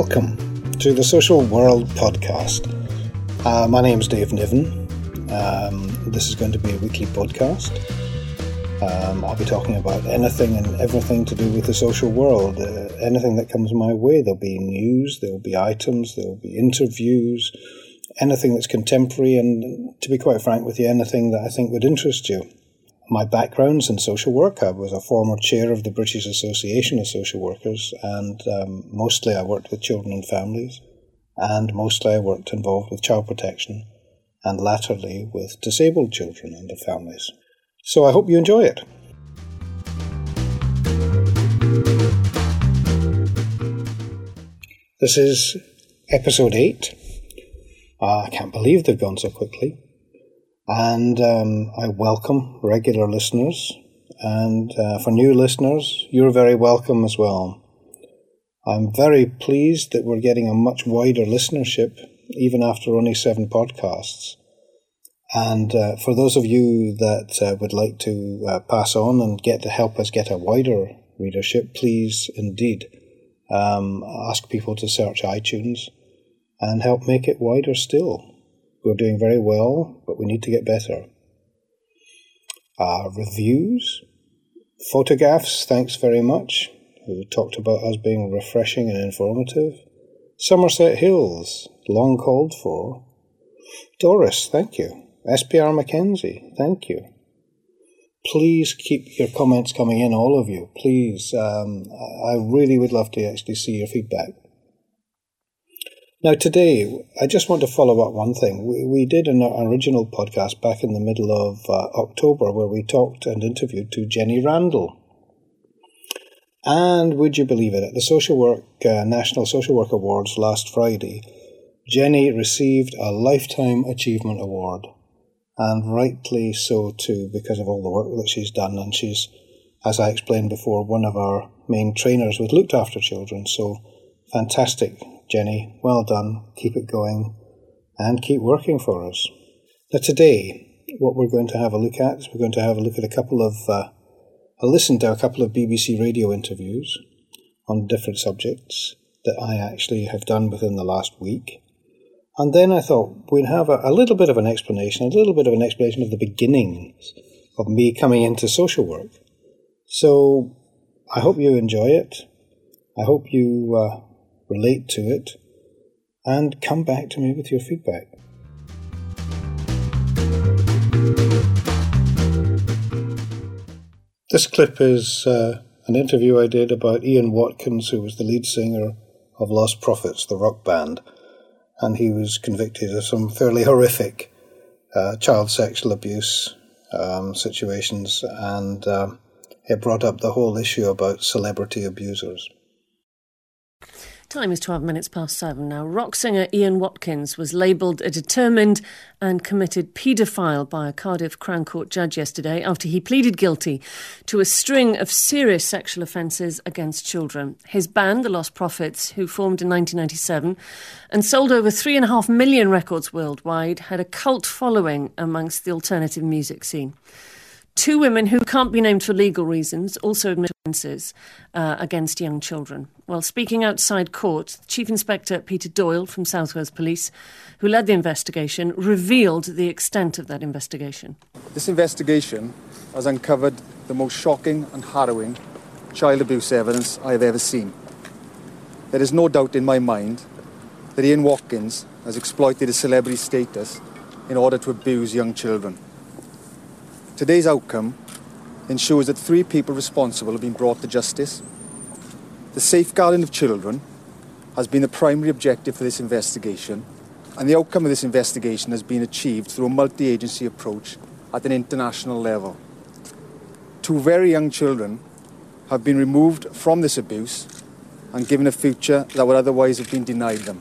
Welcome to the Social World podcast. Uh, my name is Dave Niven. Um, this is going to be a weekly podcast. Um, I'll be talking about anything and everything to do with the social world, uh, anything that comes my way. There'll be news, there'll be items, there'll be interviews, anything that's contemporary, and to be quite frank with you, anything that I think would interest you. My background's in social work. I was a former chair of the British Association of Social Workers, and um, mostly I worked with children and families, and mostly I worked involved with child protection, and latterly with disabled children and their families. So I hope you enjoy it. This is episode 8. Uh, I can't believe they've gone so quickly. And um, I welcome regular listeners. And uh, for new listeners, you're very welcome as well. I'm very pleased that we're getting a much wider listenership, even after only seven podcasts. And uh, for those of you that uh, would like to uh, pass on and get to help us get a wider readership, please indeed um, ask people to search iTunes and help make it wider still. We're doing very well, but we need to get better. Uh, reviews, photographs, thanks very much. We talked about us being refreshing and informative. Somerset Hills, long called for. Doris, thank you. SPR Mackenzie, thank you. Please keep your comments coming in, all of you. Please, um, I really would love to actually see your feedback. Now, today, I just want to follow up one thing. We, we did an original podcast back in the middle of uh, October where we talked and interviewed to Jenny Randall. And would you believe it, at the Social Work uh, National Social Work Awards last Friday, Jenny received a Lifetime Achievement Award. And rightly so, too, because of all the work that she's done. And she's, as I explained before, one of our main trainers with Looked After Children. So fantastic Jenny, well done. Keep it going and keep working for us. Now, today, what we're going to have a look at is we're going to have a look at a couple of, uh, I listened to a couple of BBC radio interviews on different subjects that I actually have done within the last week. And then I thought we'd have a, a little bit of an explanation, a little bit of an explanation of the beginnings of me coming into social work. So I hope you enjoy it. I hope you uh, relate to it, and come back to me with your feedback. This clip is uh, an interview I did about Ian Watkins, who was the lead singer of Lostprophets, the rock band, and he was convicted of some fairly horrific uh, child sexual abuse um, situations, and um, it brought up the whole issue about celebrity abusers. Time is 12 minutes past seven now. Rock singer Ian Watkins was labelled a determined and committed paedophile by a Cardiff Crown Court judge yesterday after he pleaded guilty to a string of serious sexual offences against children. His band, The Lostprophets, who formed in 1997 and sold over 3.5 million records worldwide, had a cult following amongst the alternative music scene. Two women who can't be named for legal reasons also admit offences uh, against young children. While speaking outside court, Chief Inspector Peter Doyle from South Wales Police, who led the investigation, revealed the extent of that investigation. This investigation has uncovered the most shocking and harrowing child abuse evidence I have ever seen. There is no doubt in my mind that Ian Watkins has exploited his celebrity status in order to abuse young children. Today's outcome ensures that three people responsible have been brought to justice. The safeguarding of children has been the primary objective for this investigation, and the outcome of this investigation has been achieved through a multi agency approach at an international level. Two very young children have been removed from this abuse and given a future that would otherwise have been denied them.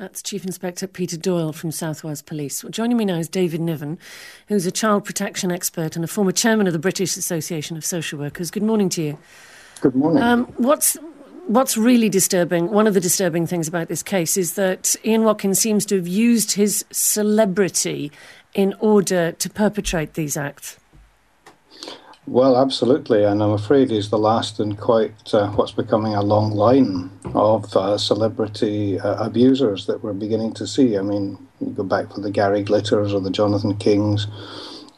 That's Chief Inspector Peter Doyle from South Wales Police. Well, joining me now is David Niven, who's a child protection expert and a former chairman of the British Association of Social Workers. Good morning to you. Good morning. Um, what's what's really disturbing? One of the disturbing things about this case is that Ian Watkins seems to have used his celebrity in order to perpetrate these acts. Well, absolutely, and I'm afraid he's the last in quite uh, what's becoming a long line of uh, celebrity uh, abusers that we're beginning to see. I mean, you go back to the Gary Glitters or the Jonathan Kings,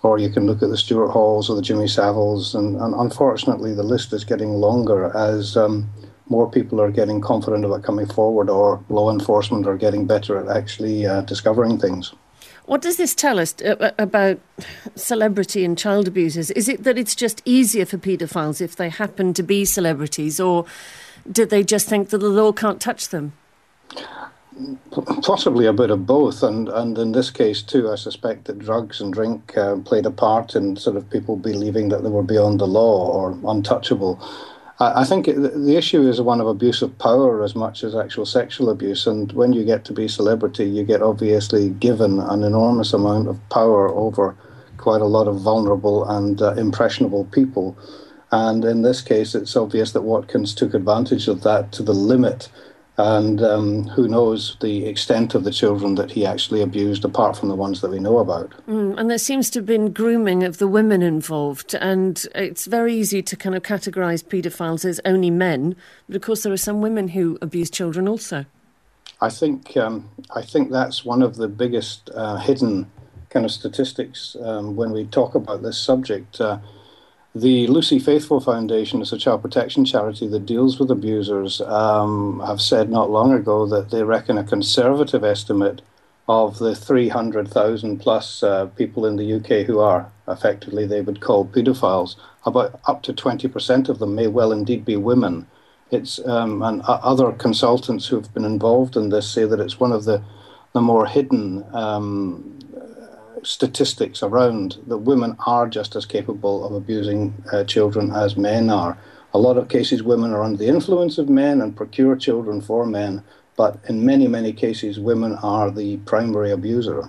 or you can look at the Stuart Halls or the Jimmy Saviles, and, and unfortunately, the list is getting longer as um, more people are getting confident about coming forward, or law enforcement are getting better at actually uh, discovering things. What does this tell us uh, uh, about celebrity and child abusers? Is it that it's just easier for paedophiles if they happen to be celebrities, or do they just think that the law can't touch them? Possibly a bit of both, and, and in this case too, I suspect that drugs and drink uh, played a part in sort of people believing that they were beyond the law or untouchable. I think the issue is one of abuse of power as much as actual sexual abuse. And when you get to be celebrity, you get obviously given an enormous amount of power over quite a lot of vulnerable and uh, impressionable people. And in this case, it's obvious that Watkins took advantage of that to the limit and um, who knows the extent of the children that he actually abused, apart from the ones that we know about. Mm, and there seems to have been grooming of the women involved, and it's very easy to kind of categorise paedophiles as only men, but of course there are some women who abuse children also. I think um, I think that's one of the biggest uh, hidden kind of statistics um, when we talk about this subject. Uh, the Lucy Faithfull Foundation is a child protection charity that deals with abusers. Um, have said not long ago that they reckon a conservative estimate of the 300,000 plus uh, people in the UK who are effectively they would call paedophiles, about up to 20% of them may well indeed be women. It's um, and other consultants who have been involved in this say that it's one of the the more hidden um, statistics around that women are just as capable of abusing uh, children as men are. A lot of cases, women are under the influence of men and procure children for men, but in many, many cases, women are the primary abuser.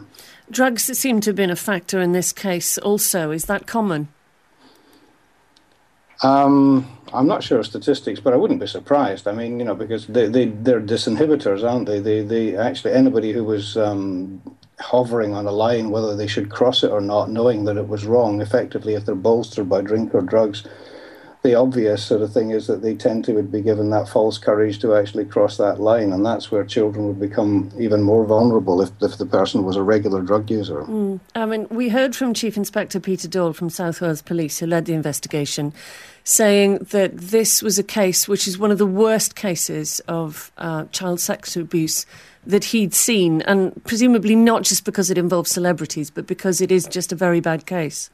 Drugs seem to have been a factor in this case also. Is that common? Um, I'm not sure of statistics, but I wouldn't be surprised. I mean, you know, because they, they, they're disinhibitors, aren't they? They, they actually, anybody who was um, hovering on a line whether they should cross it or not, knowing that it was wrong. Effectively, if they're bolstered by drink or drugs, the obvious sort of thing is that they tend to would be given that false courage to actually cross that line, and that's where children would become even more vulnerable if, if the person was a regular drug user. Mm. I mean, we heard from Chief Inspector Peter Doyle from South Wales Police, who led the investigation, saying that this was a case which is one of the worst cases of uh, child sex abuse that he'd seen, and presumably not just because it involves celebrities, but because it is just a very bad case.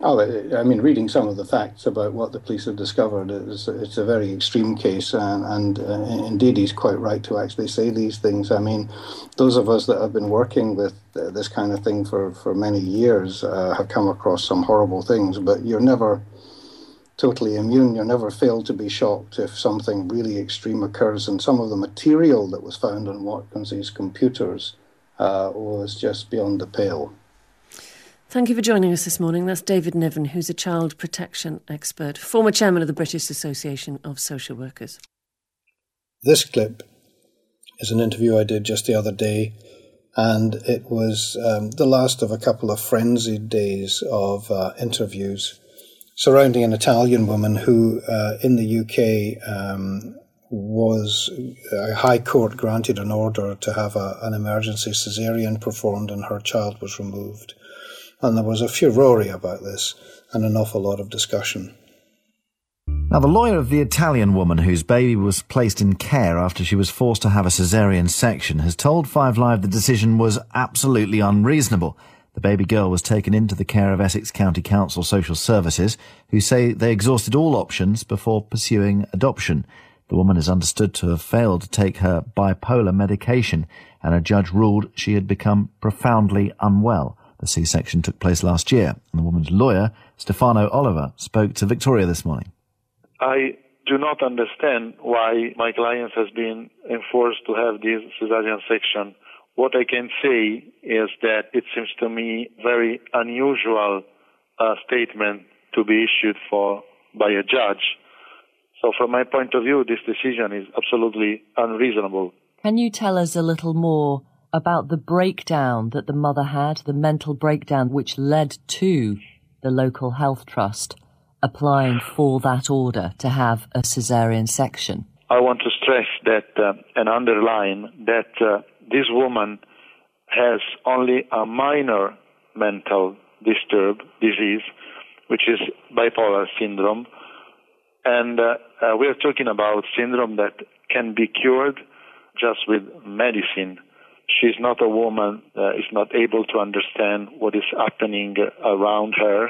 Oh, I mean, reading some of the facts about what the police have discovered, it's, it's a very extreme case, and, and uh, indeed, he's quite right to actually say these things. I mean, those of us that have been working with uh, this kind of thing for, for many years uh, have come across some horrible things, but you're never totally immune. You never fail to be shocked if something really extreme occurs. And some of the material that was found on Watkins's computers uh, was just beyond the pale. Thank you for joining us this morning. That's David Niven, who's a child protection expert, former chairman of the British Association of Social Workers. This clip is an interview I did just the other day, and it was um, the last of a couple of frenzied days of uh, interviews surrounding an Italian woman who, uh, in the UK, um, was a high court granted an order to have a, an emergency caesarean performed and her child was removed. And there was a furore about this and an awful lot of discussion. Now, the lawyer of the Italian woman whose baby was placed in care after she was forced to have a caesarean section has told Five Live the decision was absolutely unreasonable the baby girl was taken into the care of Essex County Council Social Services, who say they exhausted all options before pursuing adoption. The woman is understood to have failed to take her bipolar medication, and a judge ruled she had become profoundly unwell. The C-section took place last year, and the woman's lawyer, Stefano Oliva, spoke to Victoria this morning. I do not understand why my client has been enforced to have this cesarean section what I can say is that it seems to me very unusual uh, statement to be issued for by a judge. So from my point of view, this decision is absolutely unreasonable. Can you tell us a little more about the breakdown that the mother had, the mental breakdown which led to the local health trust applying for that order to have a caesarean section? I want to stress that uh, and underline that uh, this woman has only a minor mental disturb disease, which is bipolar syndrome. And uh, uh, we are talking about syndrome that can be cured just with medicine. She's not a woman, uh, is not able to understand what is happening around her.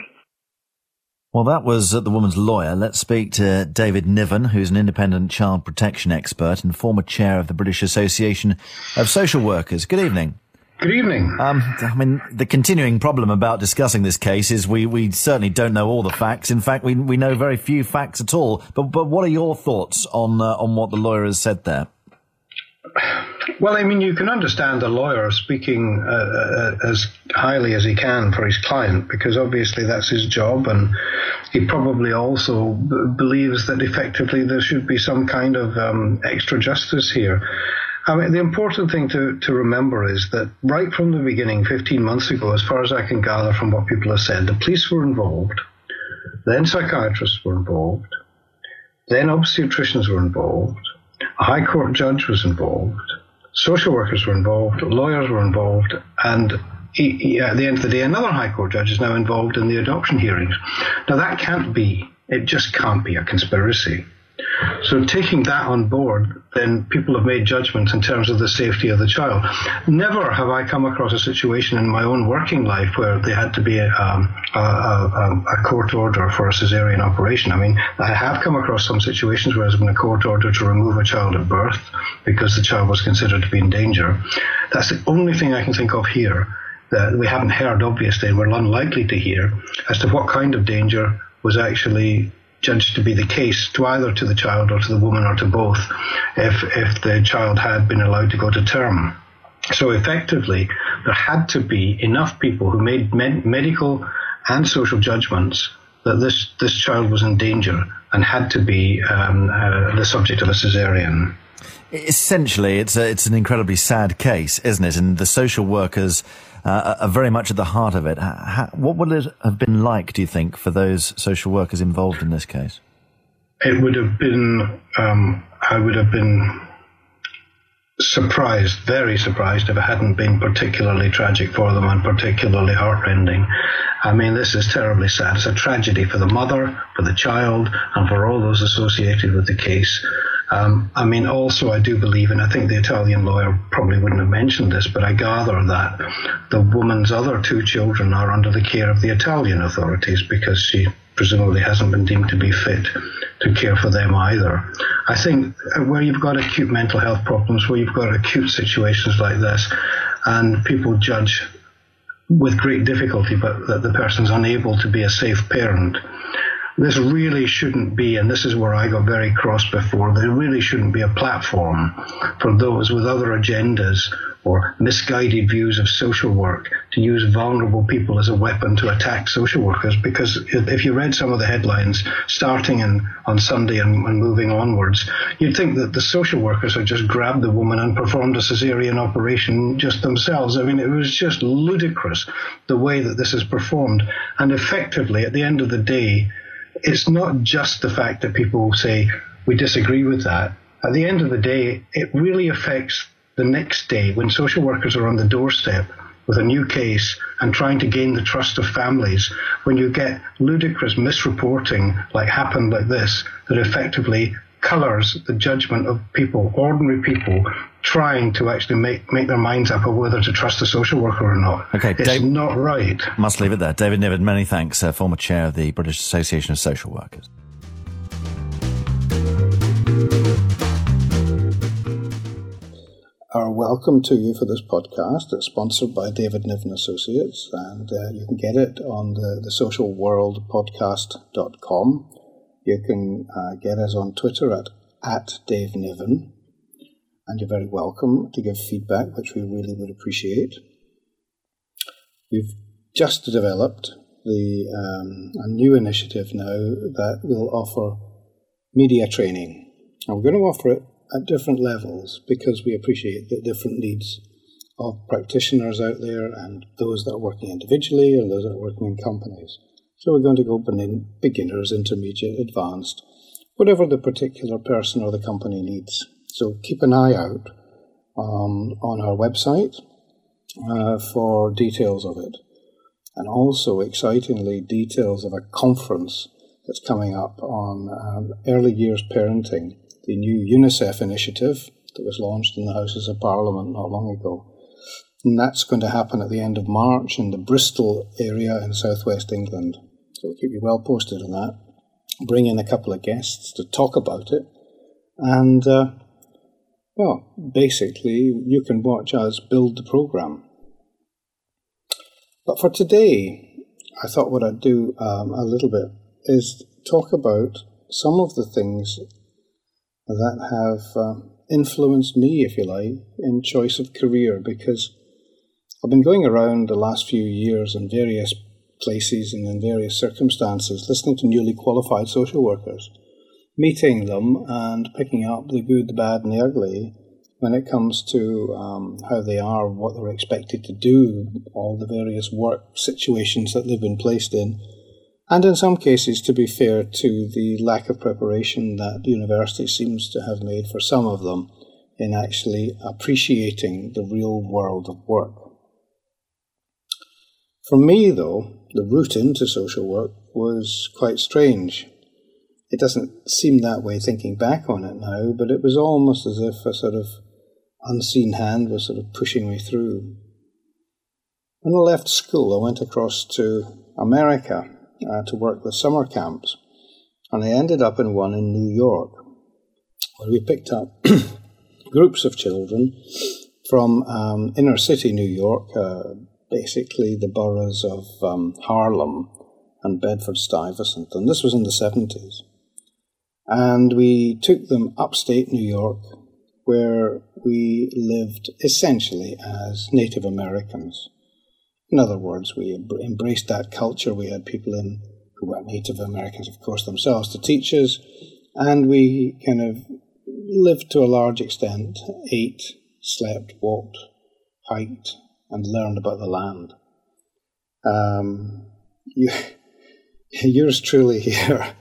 Well, that was the woman's lawyer. Let's speak to David Niven, who's an independent child protection expert and former chair of the British Association of Social Workers. Good evening. Good evening. Um, I mean, the continuing problem about discussing this case is we, we certainly don't know all the facts. In fact, we, we know very few facts at all. But, but what are your thoughts on, uh, on what the lawyer has said there? Well, I mean, you can understand a lawyer speaking uh, uh, as highly as he can for his client because obviously that's his job, and he probably also b- believes that effectively there should be some kind of um, extra justice here. I mean, the important thing to, to remember is that right from the beginning, 15 months ago, as far as I can gather from what people have said, the police were involved, then psychiatrists were involved, then obstetricians were involved, a high court judge was involved, social workers were involved, lawyers were involved, and at the end of the day, another high court judge is now involved in the adoption hearings. Now, that can't be, it just can't be a conspiracy. So taking that on board, then people have made judgments in terms of the safety of the child. Never have I come across a situation in my own working life where there had to be a, um, a, a, a, court order for a cesarean operation. I mean, I have come across some situations where there's been a court order to remove a child at birth because the child was considered to be in danger. That's the only thing I can think of here that we haven't heard, obviously, and we're unlikely to hear as to what kind of danger was actually judged to be the case to either to the child or to the woman or to both if, if the child had been allowed to go to term. So effectively, there had to be enough people who made med- medical and social judgments that this, this child was in danger and had to be um, uh, the subject of a cesarean. Essentially, it's a, it's an incredibly sad case, isn't it? And the social workers uh, are very much at the heart of it. How, what would it have been like, do you think, for those social workers involved in this case? It would have been, um, I would have been surprised, very surprised, if it hadn't been particularly tragic for them and particularly heartrending. I mean, this is terribly sad. It's a tragedy for the mother, for the child, and for all those associated with the case. Um, I mean, also, I do believe, and I think the Italian lawyer probably wouldn't have mentioned this, but I gather that the woman's other two children are under the care of the Italian authorities because she presumably hasn't been deemed to be fit to care for them either. I think where you've got acute mental health problems, where you've got acute situations like this, and people judge with great difficulty, but that the person's unable to be a safe parent, this really shouldn't be, and this is where I got very cross before, there really shouldn't be a platform for those with other agendas or misguided views of social work to use vulnerable people as a weapon to attack social workers. Because if you read some of the headlines starting in, on Sunday and, and moving onwards, you'd think that the social workers had just grabbed the woman and performed a cesarean operation just themselves. I mean, it was just ludicrous the way that this is performed. And effectively, at the end of the day, it's not just the fact that people say, we disagree with that. At the end of the day, it really affects the next day when social workers are on the doorstep with a new case and trying to gain the trust of families, when you get ludicrous misreporting like happened like this, that effectively colours the judgment of people, ordinary people, trying to actually make, make their minds up of whether to trust a social worker or not. Okay, it's Dave, not right. Must leave it there. David Niven, many thanks, uh, former chair of the British Association of Social Workers. Our welcome to you for this podcast. It's sponsored by David Niven Associates, and uh, you can get it on the, the socialworldpodcast.com. You can uh, get us on Twitter at, at Dave Niven, and you're very welcome to give feedback, which we really would appreciate. We've just developed the um, a new initiative now that will offer media training. And we're going to offer it at different levels because we appreciate the different needs of practitioners out there and those that are working individually and those that are working in companies. So we're going to go in beginners, intermediate, advanced, whatever the particular person or the company needs. So keep an eye out um, on our website uh, for details of it. And also, excitingly, details of a conference that's coming up on um, early years parenting, the new UNICEF initiative that was launched in the Houses of Parliament not long ago. And that's going to happen at the end of March in the Bristol area in southwest England. So we'll keep you well posted on that. Bring in a couple of guests to talk about it. And, uh, well, basically, you can watch us build the program. But for today, I thought what I'd do um, a little bit is talk about some of the things that have uh, influenced me, if you like, in choice of career because I've been going around the last few years in various places and in various circumstances listening to newly qualified social workers, meeting them and picking up the good, the bad, and the ugly when it comes to um, how they are, what they're expected to do, all the various work situations that they've been placed in, and in some cases, to be fair, to the lack of preparation that the university seems to have made for some of them in actually appreciating the real world of work. For me, though, the route into social work was quite strange. It doesn't seem that way thinking back on it now, but it was almost as if a sort of unseen hand was sort of pushing me through. When I left school, I went across to America uh, to work with summer camps, and I ended up in one in New York, where we picked up groups of children from um, inner city New York, uh, basically the boroughs of um, Harlem and Bedford Stuyvesant, and this was in the 70s. And we took them upstate New York where we lived essentially as Native Americans. In other words, we embraced that culture. We had people in who were Native Americans, of course, themselves to teach us, and we kind of lived to a large extent, ate, slept, walked, hiked, and learned about the land. Um, you, yours truly here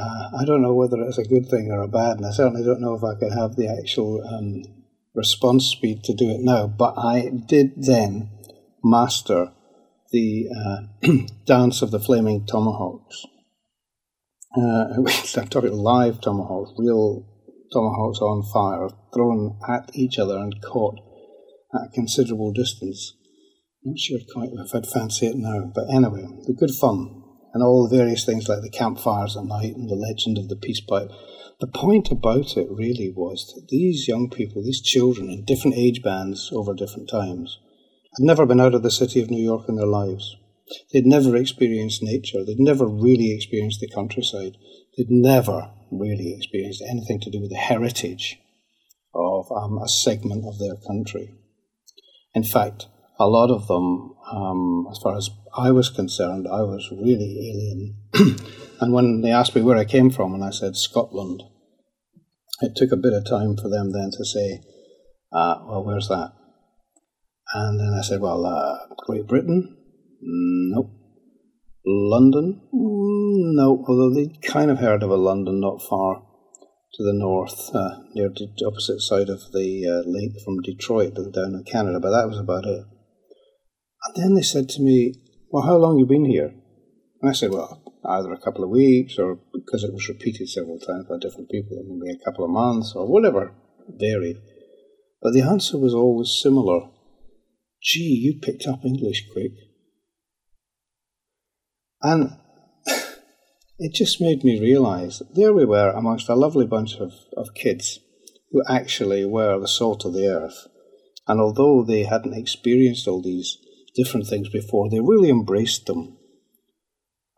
uh, I don't know whether it's a good thing or a bad, and I certainly don't know if I could have the actual um, response speed to do it now. But I did then master the uh, dance of the flaming tomahawks. Uh, I'm talking live tomahawks, real tomahawks on fire, thrown at each other and caught at a considerable distance. Not sure quite if I'd fancy it now, but anyway, the good fun and all the various things like the campfires at night and the legend of the peace pipe. The point about it really was that these young people, these children in different age bands over different times, had never been out of the city of New York in their lives. They'd never experienced nature. They'd never really experienced the countryside. They'd never really experienced anything to do with the heritage of um, a segment of their country. In fact, a lot of them, um, as far as I was concerned, I was really alien. and when they asked me where I came from, and I said Scotland, it took a bit of time for them then to say, uh, well, where's that? And then I said, well, uh, Great Britain? Nope. London? No, although they'd kind of heard of a London not far to the north, uh, near the opposite side of the uh, lake from Detroit and down in Canada, but that was about it. And then they said to me, well, how long you been here? And I said, well, either a couple of weeks or because it was repeated several times by different people, maybe a couple of months or whatever, varied. But the answer was always similar. Gee, you picked up English quick. And it just made me realize there we were amongst a lovely bunch of, of kids who actually were the salt of the earth. And although they hadn't experienced all these different things before, they really embraced them.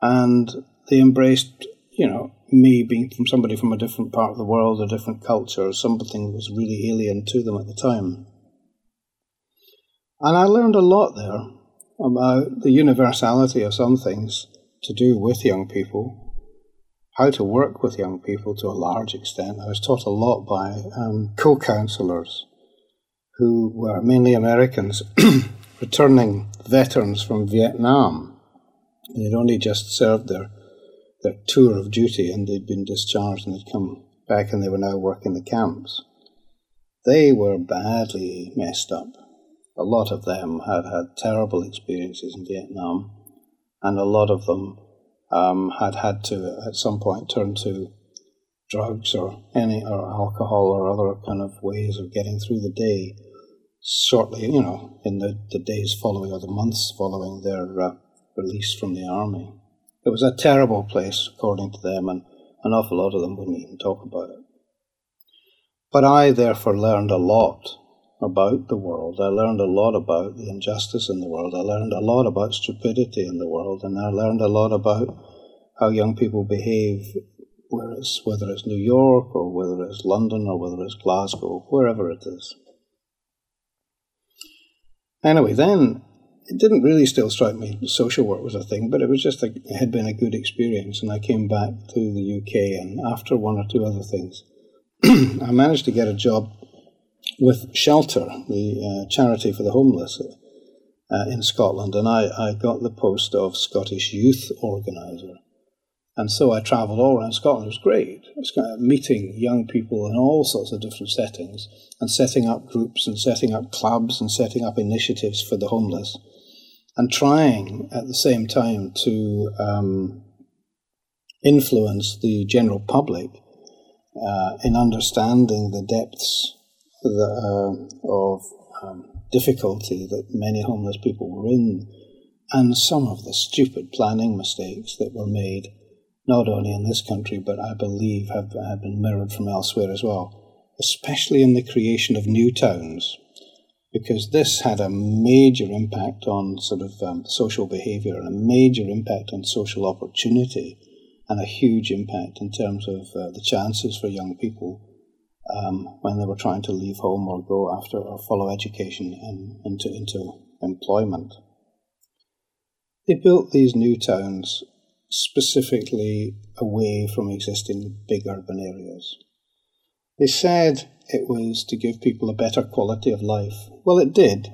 And they embraced, you know, me being from somebody from a different part of the world, a different culture, something that was really alien to them at the time. And I learned a lot there about the universality of some things to do with young people, how to work with young people to a large extent. I was taught a lot by um, co counselors who were mainly Americans returning veterans from Vietnam They'd only just served their their tour of duty and they'd been discharged and they'd come back and they were now working the camps. They were badly messed up. A lot of them had had terrible experiences in Vietnam, and a lot of them um, had had to, at some point, turn to drugs or any or alcohol or other kind of ways of getting through the day. Shortly, you know, in the, the days following or the months following their uh, release from the army. It was a terrible place, according to them, and an awful lot of them wouldn't even talk about it. But I therefore learned a lot about the world. I learned a lot about the injustice in the world. I learned a lot about stupidity in the world, and I learned a lot about how young people behave, whether it's, whether it's New York or whether it's London or whether it's Glasgow, wherever it is. Anyway, then it didn't really still strike me social work was a thing, but it was just a, it had been a good experience, and I came back to the UK, and after one or two other things, I managed to get a job with Shelter, the uh, charity for the homeless uh, in Scotland, and I, I got the post of Scottish Youth Organiser. And so I travelled all around Scotland. It was great. It was kind of meeting young people in all sorts of different settings and setting up groups and setting up clubs and setting up initiatives for the homeless and trying at the same time to um, influence the general public uh, in understanding the depths the, uh, of um, difficulty that many homeless people were in and some of the stupid planning mistakes that were made not only in this country but I believe have, have been mirrored from elsewhere as well, especially in the creation of new towns because this had a major impact on sort of um, social behaviour and a major impact on social opportunity and a huge impact in terms of uh, the chances for young people um, when they were trying to leave home or go after or follow education and into, into employment. They built these new towns specifically away from existing big urban areas. They said it was to give people a better quality of life. Well, it did.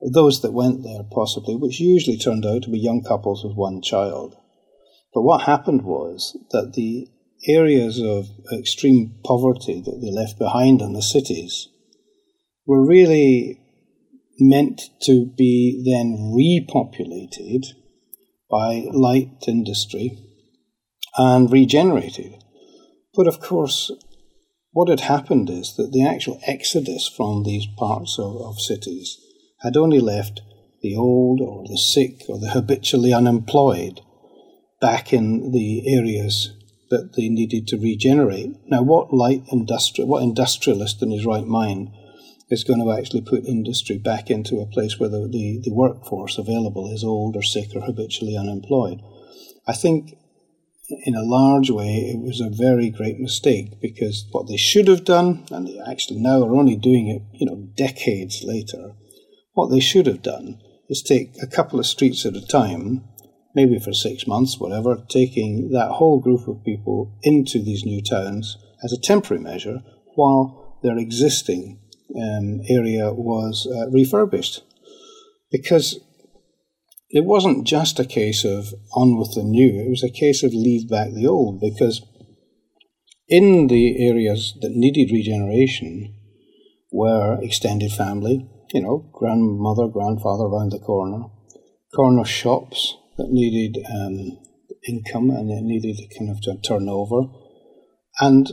Those that went there, possibly, which usually turned out to be young couples with one child. But what happened was that the areas of extreme poverty that they left behind in the cities were really meant to be then repopulated by light industry and regenerated. But of course, what had happened is that the actual exodus from these parts of, of cities had only left the old or the sick or the habitually unemployed back in the areas that they needed to regenerate. Now, what light industri- what industrialist in his right mind is going to actually put industry back into a place where the, the, the workforce available is old or sick or habitually unemployed? I think in a large way, it was a very great mistake because what they should have done, and they actually now are only doing it, you know, decades later, what they should have done is take a couple of streets at a time, maybe for six months, whatever, taking that whole group of people into these new towns as a temporary measure while their existing um, area was uh, refurbished. Because it wasn't just a case of on with the new, it was a case of leave back the old because in the areas that needed regeneration were extended family, you know, grandmother, grandfather around the corner, corner shops that needed um, income and it needed kind of to turn over, and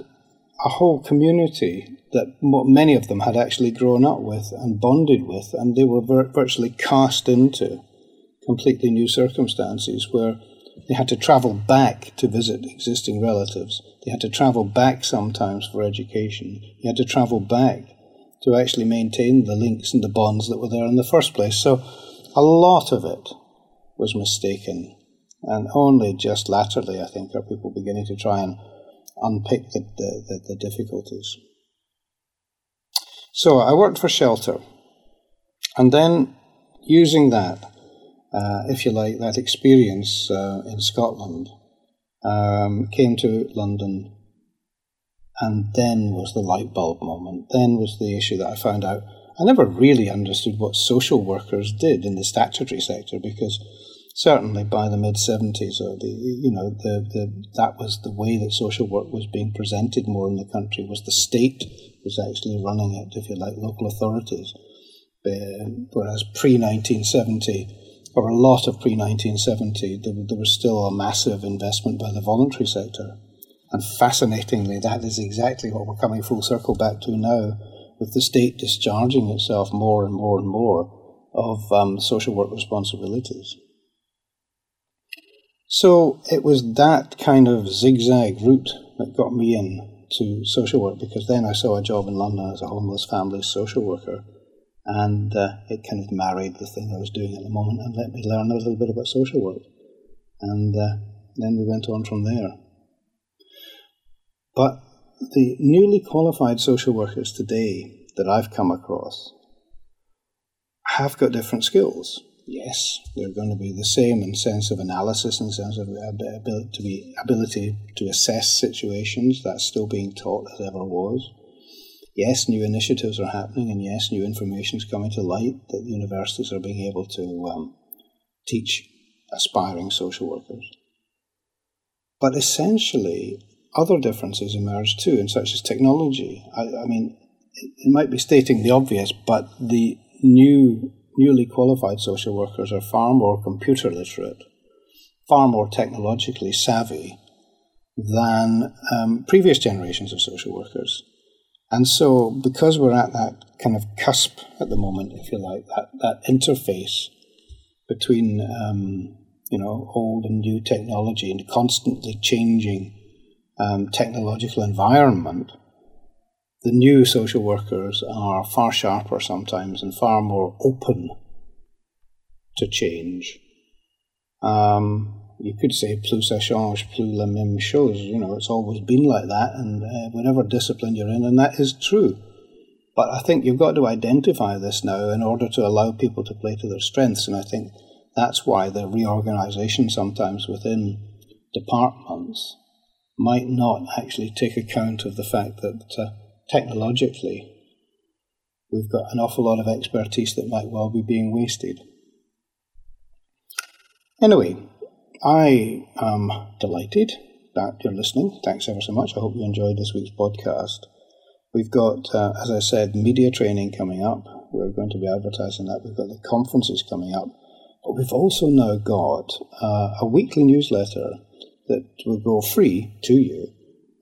a whole community that many of them had actually grown up with and bonded with, and they were virtually cast into completely new circumstances where they had to travel back to visit existing relatives. They had to travel back sometimes for education. They had to travel back to actually maintain the links and the bonds that were there in the first place. So a lot of it was mistaken. And only just latterly, I think, are people beginning to try and unpick the, the, the, the difficulties. So I worked for Shelter. And then using that, uh, if you like, that experience uh, in Scotland, um, came to London, and then was the light bulb moment. Then was the issue that I found out. I never really understood what social workers did in the statutory sector because certainly by the mid 70s, or the you know the, the that was the way that social work was being presented more in the country. Was the state was actually running it, if you like, local authorities. Um, whereas pre 1970, or a lot of pre 1970, there, there was still a massive investment by the voluntary sector. And fascinatingly, that is exactly what we're coming full circle back to now, with the state discharging itself more and more and more of um, social work responsibilities. So it was that kind of zigzag route that got me in to social work because then I saw a job in London as a homeless family social worker and uh, it kind of married the thing I was doing at the moment and let me learn a little bit about social work. And uh, then we went on from there. But the newly qualified social workers today that I've come across have got different skills. Yes, they're going to be the same in sense of analysis, and sense of ability to, be, ability to assess situations. That's still being taught as ever was. Yes, new initiatives are happening, and yes, new information is coming to light that universities are being able to um, teach aspiring social workers. But essentially, other differences emerge too, in such as technology. I, I mean, it, it might be stating the obvious, but the new newly qualified social workers are far more computer literate, far more technologically savvy than um, previous generations of social workers. And so, because we're at that kind of cusp at the moment, if you like, that, that interface between um, you know old and new technology and constantly changing um, technological environment, the new social workers are far sharper sometimes and far more open to change. Um, you could say plus ça change, plus la même chose. You know, it's always been like that, and uh, whatever discipline you're in, and that is true. But I think you've got to identify this now in order to allow people to play to their strengths, and I think that's why the reorganisation sometimes within departments might not actually take account of the fact that uh, technologically we've got an awful lot of expertise that might well be being wasted. Anyway, I am delighted that you're listening. Thanks ever so much. I hope you enjoyed this week's podcast. We've got, uh, as I said, media training coming up. We're going to be advertising that. We've got the conferences coming up. But we've also now got uh, a weekly newsletter that will go free to you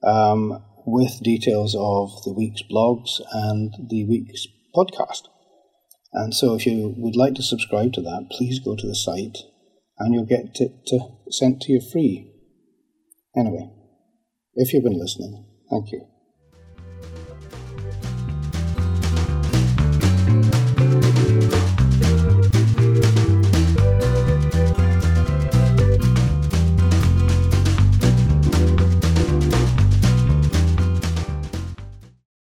um, with details of the week's blogs and the week's podcast. And so, if you would like to subscribe to that, please go to the site and you'll get it uh, sent to you free. Anyway, if you've been listening, thank you.